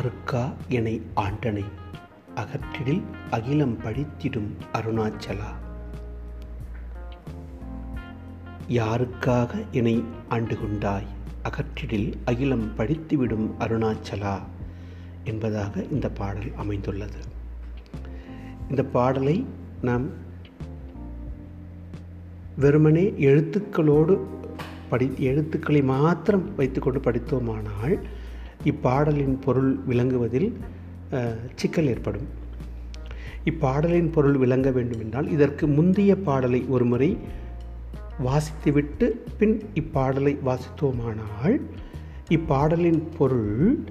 ஆருக்கா எனை ஆண்டனை. அகற்றிடில் அகிலம் படித்திடும் அருணாச்சலா. யாருக்காக என்னை ஆண்டு கொண்டாய் அகற்றிடில் அகிலம் படித்துவிடும் அருணாச்சலா என்பதாக இந்த பாடல் அமைந்துள்ளது. இந்த பாடலை நாம் வெறுமனே எழுத்துக்களோடு படி எழுத்துக்களை மாத்திரம் வைத்துக்கொண்டு படித்தோமானால் இப்பாடலின் பொருள் விளங்குவதில் சிக்கல் ஏற்படும். இப்பாடலின் பொருள் விளங்க வேண்டுமென்றால் இதற்கு முந்தைய பாடலை ஒரு முறை வாசித்துவிட்டு பின் இப்பாடலை வாசித்தோமானால் இப்பாடலின் பொருள்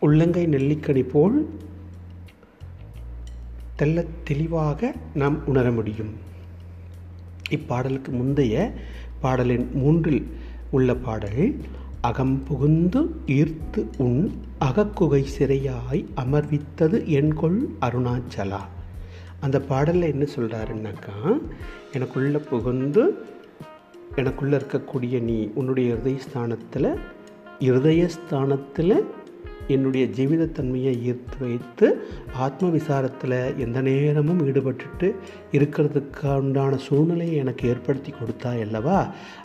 உள்ளங்கை நெல்லிக்கனி போல் தெல்ல தெளிவாக நாம் உணர முடியும். இப்பாடலுக்கு முந்தைய பாடலின் மூன்றில் உள்ள பாடல் அகம் புகுந்து ஈர்த்து உன் அகக்குகை சிறையாய் அமர்வித்தது என்கொள் அருணாச்சலா. அந்த பாடலில் என்ன சொல்கிறாருன்னாக்கா எனக்குள்ளே புகுந்து எனக்குள்ளே இருக்கக்கூடிய நீ உன்னுடைய இருதயஸ்தானத்தில் இருதயஸ்தானத்தில் என்னுடைய ஜீவிதத்தன்மையை ஈர்த்து வைத்து ஆத்ம விசாரத்தில் எந்த நேரமும் ஈடுபட்டுட்டு இருக்கிறதுக்கு உண்டான சூழ்நிலையை எனக்கு ஏற்படுத்தி கொடுத்தா அல்லவா?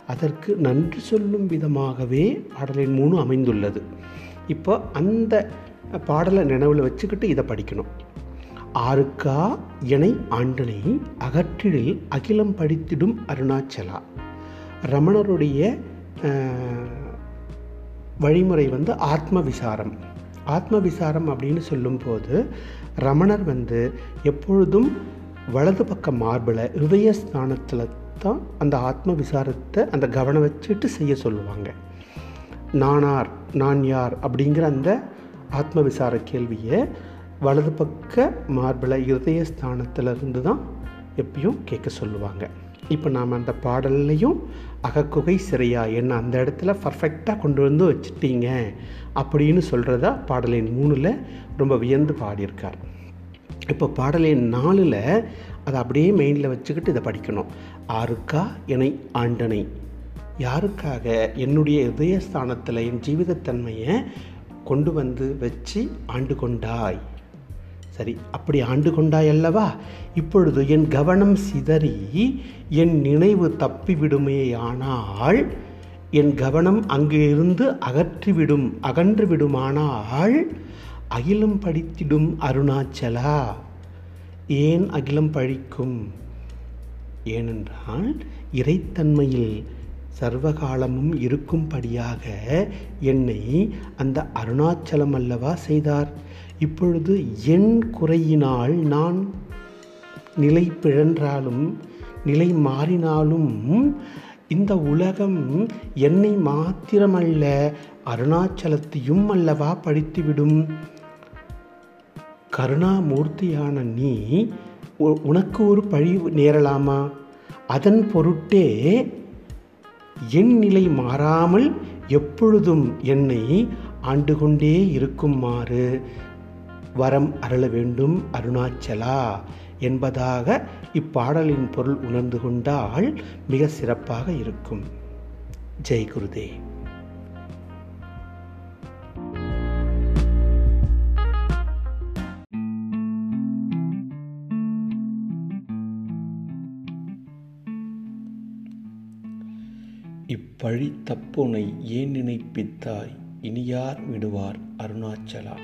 அதற்கு நன்றி சொல்லும் விதமாகவே பாடலின் மூணு அமைந்துள்ளது. இப்போ அந்த பாடலை நினைவில் வச்சுக்கிட்டு இதை படிக்கணும். ஆருக்கா இணை ஆண்டனை அகற்றிடில் அகிலம் படித்திடும் அருணாச்சலா. ரமணருடைய வழிமுறை வந்து ஆத்ம விசாரம் ஆத்ம விசாரம் அப்படின்னு சொல்லும்போது ரமணர் வந்து எப்பொழுதும் வலது பக்க மார்பில் ஹிருதய ஸ்தானத்தில் தான் அந்த ஆத்ம விசாரத்தை அந்த கவனம் வச்சுட்டு செய்ய சொல்லுவாங்க. நானார் நான் யார் அப்படிங்கிற அந்த ஆத்ம விசார கேள்வியை வலது பக்க மார்பில் இருதய ஸ்தானத்திலிருந்து தான் எப்பயும் கேட்க சொல்லுவாங்க. இப்போ நாம் அந்த பாடல்லையும் அகக்குகை சிறையா என்ன அந்த இடத்துல பர்ஃபெக்டாக கொண்டு வந்து வச்சுட்டீங்க அப்படின்னு சொல்கிறதா பாடலின் மூணில் ரொம்ப வியந்து பாடியிருக்கார். இப்போ பாடலின் நாலில் அதை அப்படியே மெயினில் வச்சுக்கிட்டு இதை படிக்கணும். ஆருக்கா என்னை ஆண்டனை. யாருக்காக என்னுடைய இதயஸ்தானத்தில் என் ஜீவிதத்தன்மையை கொண்டு வந்து வச்சு ஆண்டு கொண்டாய்? சரி அப்படி ஆண்டு கொண்டாய் அல்லவா இப்பொழுது என் கவனம் சிதறி என் நினைவு தப்பிவிடுமே ஆனால் என் கவனம் அங்கு இருந்து அகற்றிவிடும் அகன்று விடுமானால் அகிலம் படித்திடும் அருணாச்சலா ஏன் அகிலம் பழிக்கும்? ஏனென்றால் இறைத்தன்மையில் சர்வகாலமும் இருக்கும்படியாக என்னை அந்த அருணாச்சலம் அல்லவா செய்தார். இப்பொழுது என் குறையினால் நான் நிலை பிழன்றாலும் நிலை மாறினாலும் இந்த உலகம் என்னை மாத்திரமல்ல அருணாச்சலத்தையும் அல்லவா படித்துவிடும்? கருணாமூர்த்தியான நீ உனக்கு ஒரு பழி நேரலாமா? அதன் பொருட்டே என் நிலை மாறாமல் எப்பொழுதும் என்னை ஆண்டு கொண்டே இருக்குமாறு வரம் அருள வேண்டும் அருணாச்சலா என்பதாக இப்பாடலின் பொருள் உணர்ந்து கொண்டால் மிக சிறப்பாக இருக்கும். ஜெய் குருதே இப்பழி தப்புனை ஏன் நினைப்பித்தாய்? இனியார் விடுவார் அருணாச்சலா.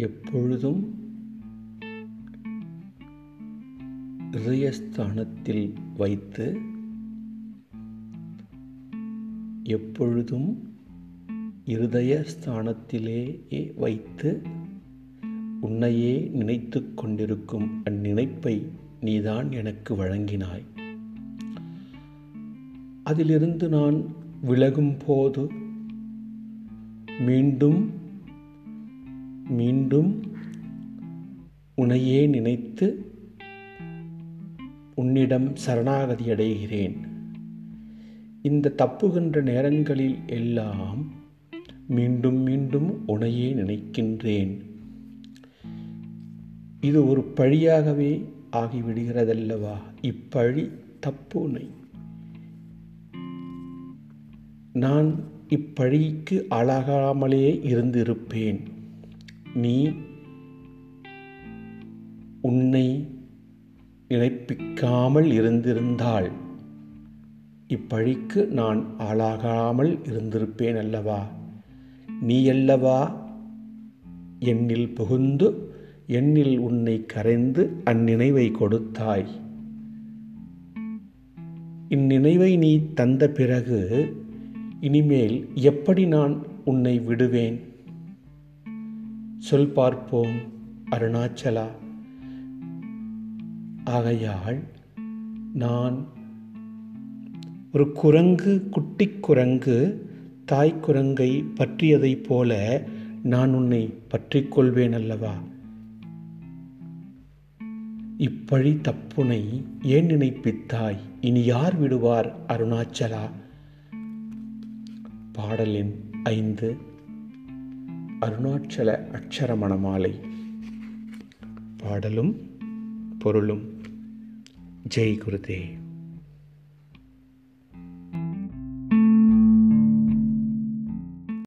எப்பொழுதும் இதயஸ்தானத்தில் வைத்து எப்பொழுதும் இருதயஸ்தானத்திலேயே வைத்து உன்னையே நினைத்து கொண்டிருக்கும் அந்நினைப்பை நீதான் எனக்கு வழங்கினாய். அதிலிருந்து நான் விலகும் போது மீண்டும் மீண்டும் உன்னையே நினைத்து உன்னிடம் சரணாகதி அடைகிறேன். இந்த தப்புகின்ற நேரங்களில் எல்லாம் மீண்டும் மீண்டும் உனையே நினைக்கின்றேன். இது ஒரு பழியாகவே ஆகிவிடுகிறதல்லவா? இப்பழி தப்புனை. நான் இப்பழிக்கு ஆளாகாமலே இருந்திருப்பேன். நீ உன்னை இணைப்பிக்காமல் இருந்திருந்தால் இப்பழிக்கு நான் ஆளாகாமல் இருந்திருப்பேன் அல்லவா? நீயல்லவா என்னில் புகுந்து என்னில் உன்னை கரைந்து அந்நினைவை கொடுத்தாய். இந்நினைவை நீ தந்த பிறகு இனிமேல் எப்படி நான் உன்னை விடுவேன்? சொல் பார்ப்போம் அருணாச்சலா. ஆகையால் நான் ஒரு குரங்கு குட்டி குரங்கு தாய் குரங்கை பற்றியதைப் போல நான் உன்னை பற்றி கொள்வேன் அல்லவா? இப்பழி தப்புனை ஏன் நினைப்பித்தாய்? இனி யார் விடுவார் அருணாச்சலா? பாடலின் ஐந்து அருணாச்சல அக்ஷரமண மாலை பாடலும் பொருளும். ஜெய் குருதேவ்